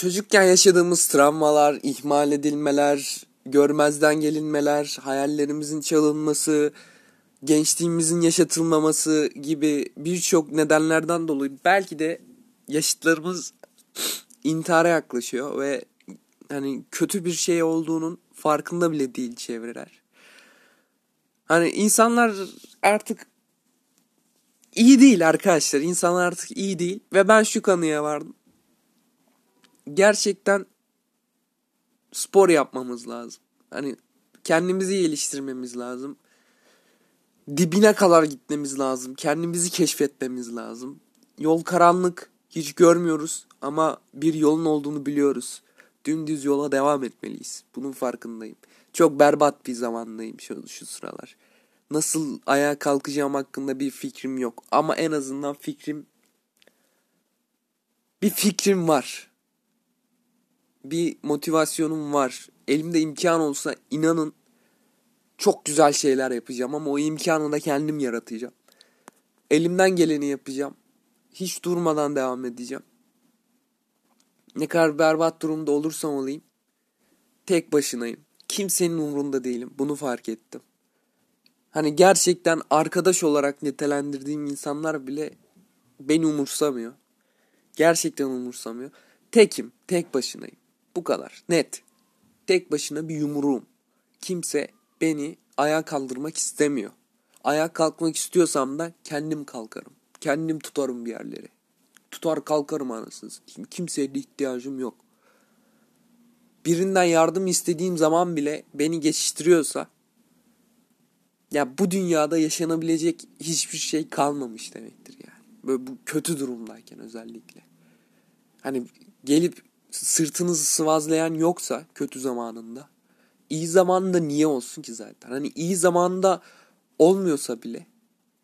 çocukken yaşadığımız travmalar, ihmal edilmeler, görmezden gelinmeler, hayallerimizin çalınması, gençliğimizin yaşatılmaması gibi birçok nedenlerden dolayı belki de yaşıtlarımız intihara yaklaşıyor ve hani kötü bir şey olduğunun farkında bile değil çevreler. Hani insanlar artık iyi değil arkadaşlar. İnsanlar artık iyi değil ve ben şu kanıya vardım. Gerçekten spor yapmamız lazım. Hani kendimizi geliştirmemiz lazım. Dibine kadar gitmemiz lazım. Kendimizi keşfetmemiz lazım. Yol karanlık, hiç görmüyoruz ama bir yolun olduğunu biliyoruz. Dümdüz yola devam etmeliyiz. Bunun farkındayım. Çok berbat bir zamandayım şu, şu sıralar. Nasıl ayağa kalkacağım hakkında bir fikrim yok. Ama en azından fikrim bir fikrim var. Bir motivasyonum var. Elimde imkan olsa inanın çok güzel şeyler yapacağım ama o imkanı da kendim yaratacağım. Elimden geleni yapacağım. Hiç durmadan devam edeceğim. Ne kadar berbat durumda olursam olayım tek başınayım. Kimsenin umurunda değilim. Bunu fark ettim. Hani gerçekten arkadaş olarak nitelendirdiğim insanlar bile beni umursamıyor. Gerçekten umursamıyor. Tekim, tek başınayım. Bu kadar. Net. Tek başına bir yumruğum. Kimse beni ayağa kaldırmak istemiyor. Ayağa kalkmak istiyorsam da kendim kalkarım. Kendim tutarım bir yerleri. Tutar kalkarım anasınız. Kimseye de ihtiyacım yok. Birinden yardım istediğim zaman bile beni geçiştiriyorsa ya bu dünyada yaşanabilecek hiçbir şey kalmamış demektir yani. Böyle bu kötü durumdayken özellikle. Hani gelip sırtınızı sıvazlayan yoksa kötü zamanında iyi zamanında niye olsun ki zaten? Hani iyi zamanda olmuyorsa bile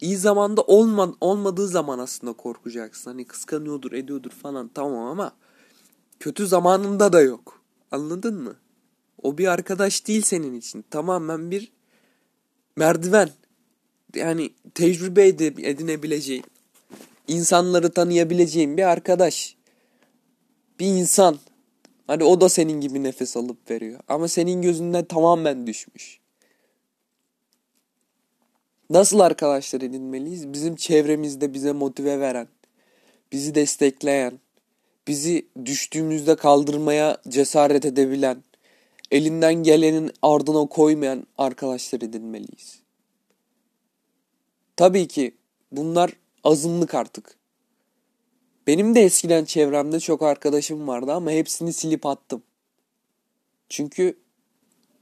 iyi zamanda olma, olmadığı zaman aslında korkacaksın. Hani kıskanıyordur, ediyordur falan tamam ama kötü zamanında da yok. Anladın mı? O bir arkadaş değil senin için. Tamamen bir merdiven. Yani tecrübe edinebileceğin, insanları tanıyabileceğin bir arkadaş. Bir insan. Hani o da senin gibi nefes alıp veriyor. Ama senin gözünden tamamen düşmüş. Nasıl arkadaşlar edinmeliyiz? Bizim çevremizde bize motive veren, bizi destekleyen, bizi düştüğümüzde kaldırmaya cesaret edebilen, elinden gelenin ardına koymayan arkadaşlar edinmeliyiz. Tabii ki bunlar azınlık artık. Benim de eskiden çevremde çok arkadaşım vardı ama hepsini silip attım. Çünkü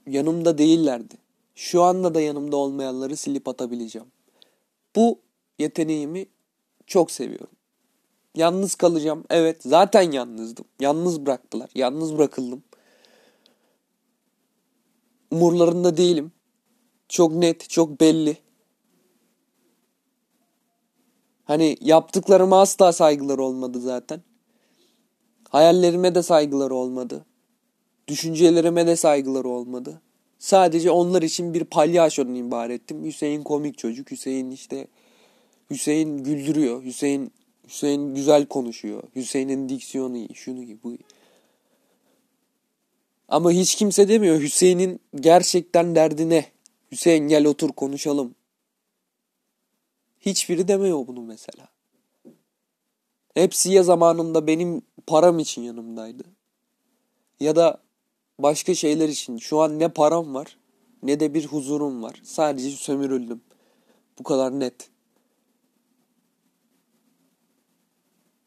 yanımda değillerdi. Şu anda da yanımda olmayanları silip atabileceğim. Bu yeteneğimi çok seviyorum. Yalnız kalacağım. Evet zaten yalnızdım. Yalnız bıraktılar. Yalnız bırakıldım. Umurlarında değilim. Çok net, çok belli. Hani yaptıklarıma asla saygıları olmadı zaten. Hayallerime de saygıları olmadı. Düşüncelerime de saygıları olmadı. Sadece onlar için bir palyaçonun ibarettim. Hüseyin komik çocuk. Hüseyin işte Hüseyin güldürüyor. Hüseyin Hüseyin güzel konuşuyor. Hüseyin'in diksiyonu iyi. Şunu iyi. Ama hiç kimse demiyor Hüseyin'in gerçekten derdi ne? Hüseyin gel otur konuşalım. Hiçbiri demiyor bunu mesela. Hepsi ya zamanında benim param için yanımdaydı. Ya da başka şeyler için. Şu an ne param var ne de bir huzurum var. Sadece sömürüldüm. Bu kadar net.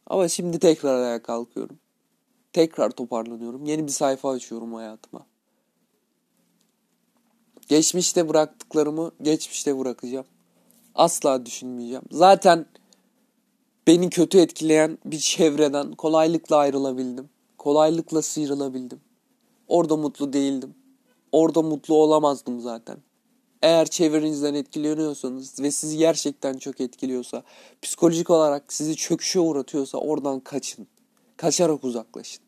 Ama şimdi tekrar ayağa kalkıyorum. Tekrar toparlanıyorum. Yeni bir sayfa açıyorum hayatıma. Geçmişte bıraktıklarımı geçmişte bırakacağım. Asla düşünmeyeceğim. Zaten beni kötü etkileyen bir çevreden kolaylıkla ayrılabildim. Kolaylıkla sıyrılabildim. Orada mutlu değildim. Orada mutlu olamazdım zaten. Eğer çevrenizden etkileniyorsanız ve sizi gerçekten çok etkiliyorsa, psikolojik olarak sizi çöküşe uğratıyorsa oradan kaçın. Kaçarak uzaklaşın.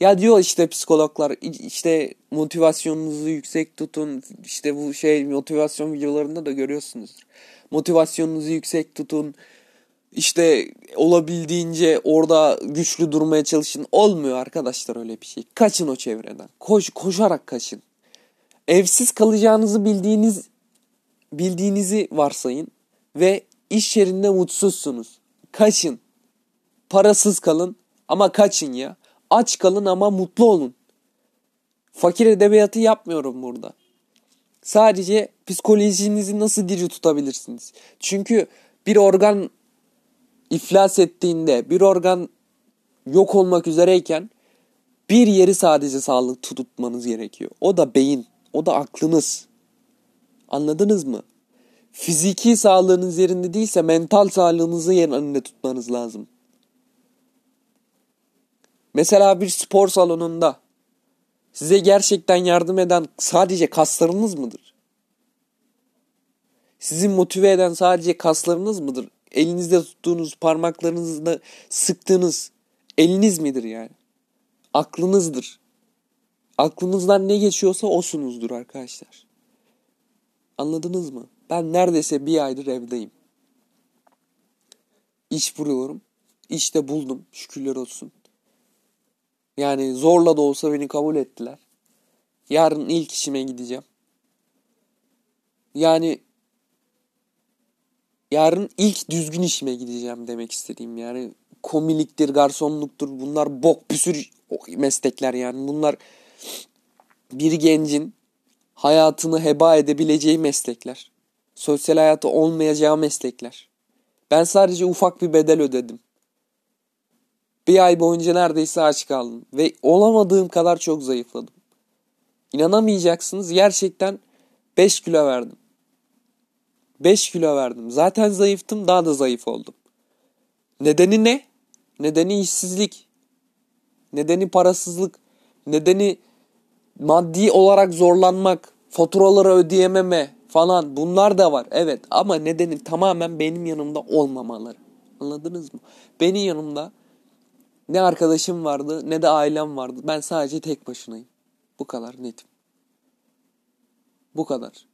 Ya diyor işte psikologlar işte motivasyonunuzu yüksek tutun. İşte bu şey motivasyon videolarında da görüyorsunuzdur. Motivasyonunuzu yüksek tutun. işte olabildiğince orada güçlü durmaya çalışın. Olmuyor arkadaşlar öyle bir şey. Kaçın o çevreden. Koş, koşarak kaçın. Evsiz kalacağınızı bildiğiniz bildiğinizi varsayın ve iş yerinde mutsuzsunuz. Kaçın. Parasız kalın ama kaçın ya. Aç kalın ama mutlu olun. Fakir edebiyatı yapmıyorum burada. Sadece psikolojinizi nasıl diri tutabilirsiniz? Çünkü bir organ iflas ettiğinde, bir organ yok olmak üzereyken bir yeri sadece sağlık tutmanız gerekiyor. O da beyin, o da aklınız. Anladınız mı? Fiziki sağlığınız yerinde değilse mental sağlığınızı yerinde tutmanız lazım. Mesela bir spor salonunda size gerçekten yardım eden sadece kaslarınız mıdır? Sizi motive eden sadece kaslarınız mıdır? Elinizde tuttuğunuz, parmaklarınızda sıktığınız eliniz midir yani? Aklınızdır. Aklınızdan ne geçiyorsa osunuzdur arkadaşlar. Anladınız mı? Ben neredeyse bir aydır evdeyim. İş buluyorum. İşte buldum. Şükürler olsun. Yani zorla da olsa beni kabul ettiler. Yarın ilk işime gideceğim. Yani yarın ilk düzgün işime gideceğim demek istediğim yani komiliktir, garsonluktur bunlar bok sürü meslekler yani bunlar bir gencin hayatını heba edebileceği meslekler. Sosyal hayatı olmayacağı meslekler. Ben sadece ufak bir bedel ödedim. Bir ay boyunca neredeyse aç kaldım. Ve olamadığım kadar çok zayıfladım. İnanamayacaksınız gerçekten 5 kilo verdim. 5 kilo verdim. Zaten zayıftım daha da zayıf oldum. Nedeni ne? Nedeni işsizlik. Nedeni parasızlık. Nedeni maddi olarak zorlanmak. Faturaları ödeyememe falan bunlar da var. Evet ama nedeni tamamen benim yanımda olmamaları. Anladınız mı? Benim yanımda ne arkadaşım vardı ne de ailem vardı. Ben sadece tek başınayım. Bu kadar netim. Bu kadar.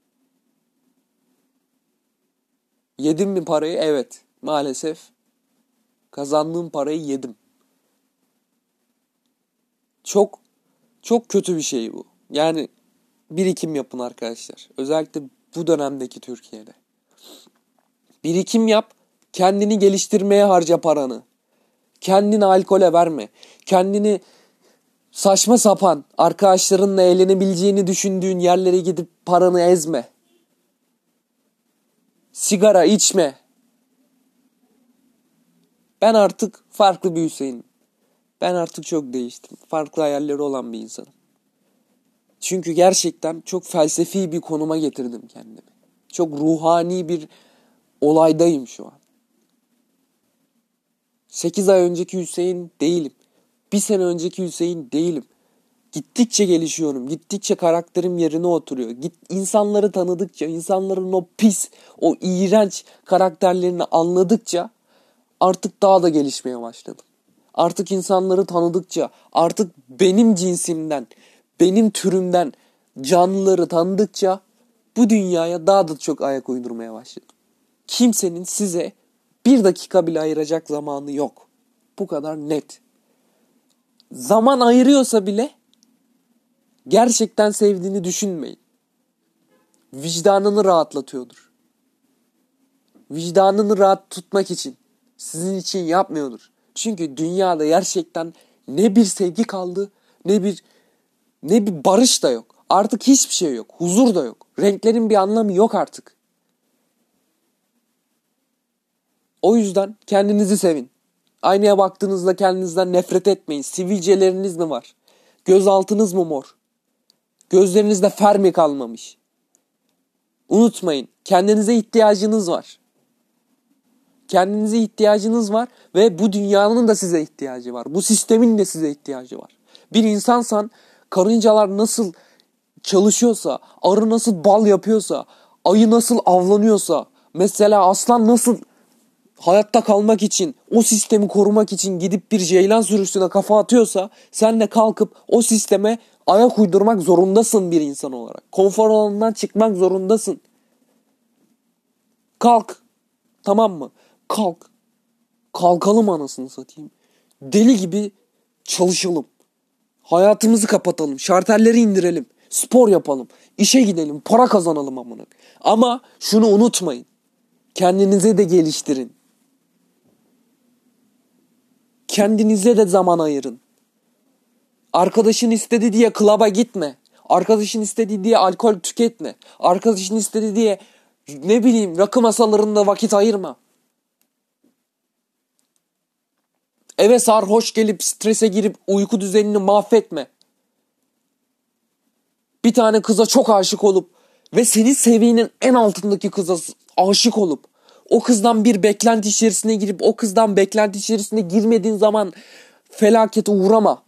Yedim mi parayı? Evet. Maalesef kazandığım parayı yedim. Çok çok kötü bir şey bu. Yani birikim yapın arkadaşlar. Özellikle bu dönemdeki Türkiye'de. Birikim yap, kendini geliştirmeye harca paranı. Kendini alkole verme. Kendini saçma sapan arkadaşlarınla eğlenebileceğini düşündüğün yerlere gidip paranı ezme. Sigara içme. Ben artık farklı bir Hüseyin. Ben artık çok değiştim. Farklı hayalleri olan bir insanım. Çünkü gerçekten çok felsefi bir konuma getirdim kendimi. Çok ruhani bir olaydayım şu an. 8 ay önceki Hüseyin değilim. Bir sene önceki Hüseyin değilim. Gittikçe gelişiyorum. Gittikçe karakterim yerine oturuyor. Git insanları tanıdıkça, insanların o pis, o iğrenç karakterlerini anladıkça artık daha da gelişmeye başladım. Artık insanları tanıdıkça, artık benim cinsimden, benim türümden canlıları tanıdıkça bu dünyaya daha da çok ayak uydurmaya başladım. Kimsenin size bir dakika bile ayıracak zamanı yok. Bu kadar net. Zaman ayırıyorsa bile gerçekten sevdiğini düşünmeyin. Vicdanını rahatlatıyordur. Vicdanını rahat tutmak için, sizin için yapmıyordur. Çünkü dünyada gerçekten ne bir sevgi kaldı, ne bir ne bir barış da yok. Artık hiçbir şey yok. Huzur da yok. Renklerin bir anlamı yok artık. O yüzden kendinizi sevin. Aynaya baktığınızda kendinizden nefret etmeyin. Sivilceleriniz mi var? Gözaltınız mı mor? Gözlerinizde fer mi kalmamış? Unutmayın. Kendinize ihtiyacınız var. Kendinize ihtiyacınız var ve bu dünyanın da size ihtiyacı var. Bu sistemin de size ihtiyacı var. Bir insansan karıncalar nasıl çalışıyorsa, arı nasıl bal yapıyorsa, ayı nasıl avlanıyorsa, mesela aslan nasıl hayatta kalmak için, o sistemi korumak için gidip bir ceylan sürüsüne kafa atıyorsa sen de kalkıp o sisteme ayak uydurmak zorundasın bir insan olarak. Konfor alanından çıkmak zorundasın. Kalk. Tamam mı? Kalk. kalkalım anasını satayım. Deli gibi çalışalım. Hayatımızı kapatalım. Şartelleri indirelim. Spor yapalım. işe gidelim. Para kazanalım amına. Ama şunu unutmayın. Kendinize de geliştirin. Kendinize de zaman ayırın. Arkadaşın istedi diye klaba gitme. Arkadaşın istedi diye alkol tüketme. Arkadaşın istedi diye ne bileyim rakı masalarında vakit ayırma. Eve sarhoş gelip strese girip uyku düzenini mahvetme. Bir tane kıza çok aşık olup ve senin seviyenin en altındaki kıza aşık olup o kızdan bir beklenti içerisine girip o kızdan beklenti içerisine girmediğin zaman felakete uğrama.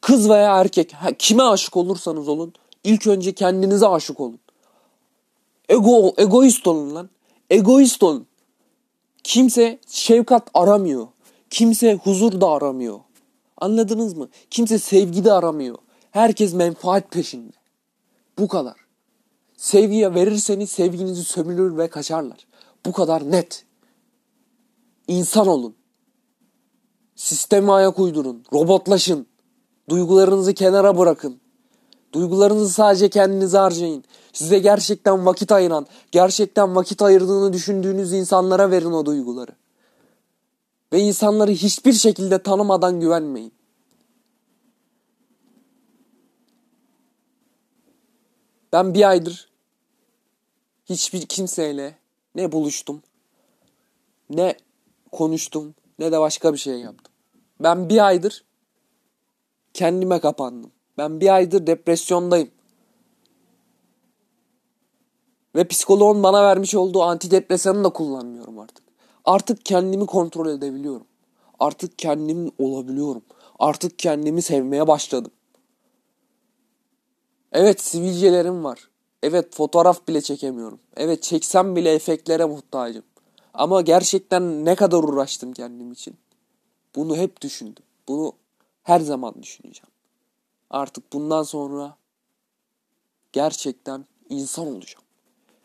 Kız veya erkek kime aşık olursanız olun ilk önce kendinize aşık olun. Ego, egoist olun lan. Egoist olun. Kimse şefkat aramıyor. Kimse huzur da aramıyor. Anladınız mı? Kimse sevgi de aramıyor. Herkes menfaat peşinde. Bu kadar. Sevgiye verirseniz sevginizi sömürür ve kaçarlar. Bu kadar net. İnsan olun. Sisteme ayak uydurun. Robotlaşın. Duygularınızı kenara bırakın. Duygularınızı sadece kendinize harcayın. Size gerçekten vakit ayıran, gerçekten vakit ayırdığını düşündüğünüz insanlara verin o duyguları. Ve insanları hiçbir şekilde tanımadan güvenmeyin. Ben bir aydır hiçbir kimseyle ne buluştum, ne konuştum, ne de başka bir şey yaptım. Ben bir aydır kendime kapandım. Ben bir aydır depresyondayım. Ve psikoloğun bana vermiş olduğu antidepresanı da kullanmıyorum artık. Artık kendimi kontrol edebiliyorum. Artık kendim olabiliyorum. Artık kendimi sevmeye başladım. Evet sivilcelerim var. Evet fotoğraf bile çekemiyorum. Evet çeksem bile efektlere muhtacım. Ama gerçekten ne kadar uğraştım kendim için. Bunu hep düşündüm. Bunu her zaman düşüneceğim. Artık bundan sonra gerçekten insan olacağım.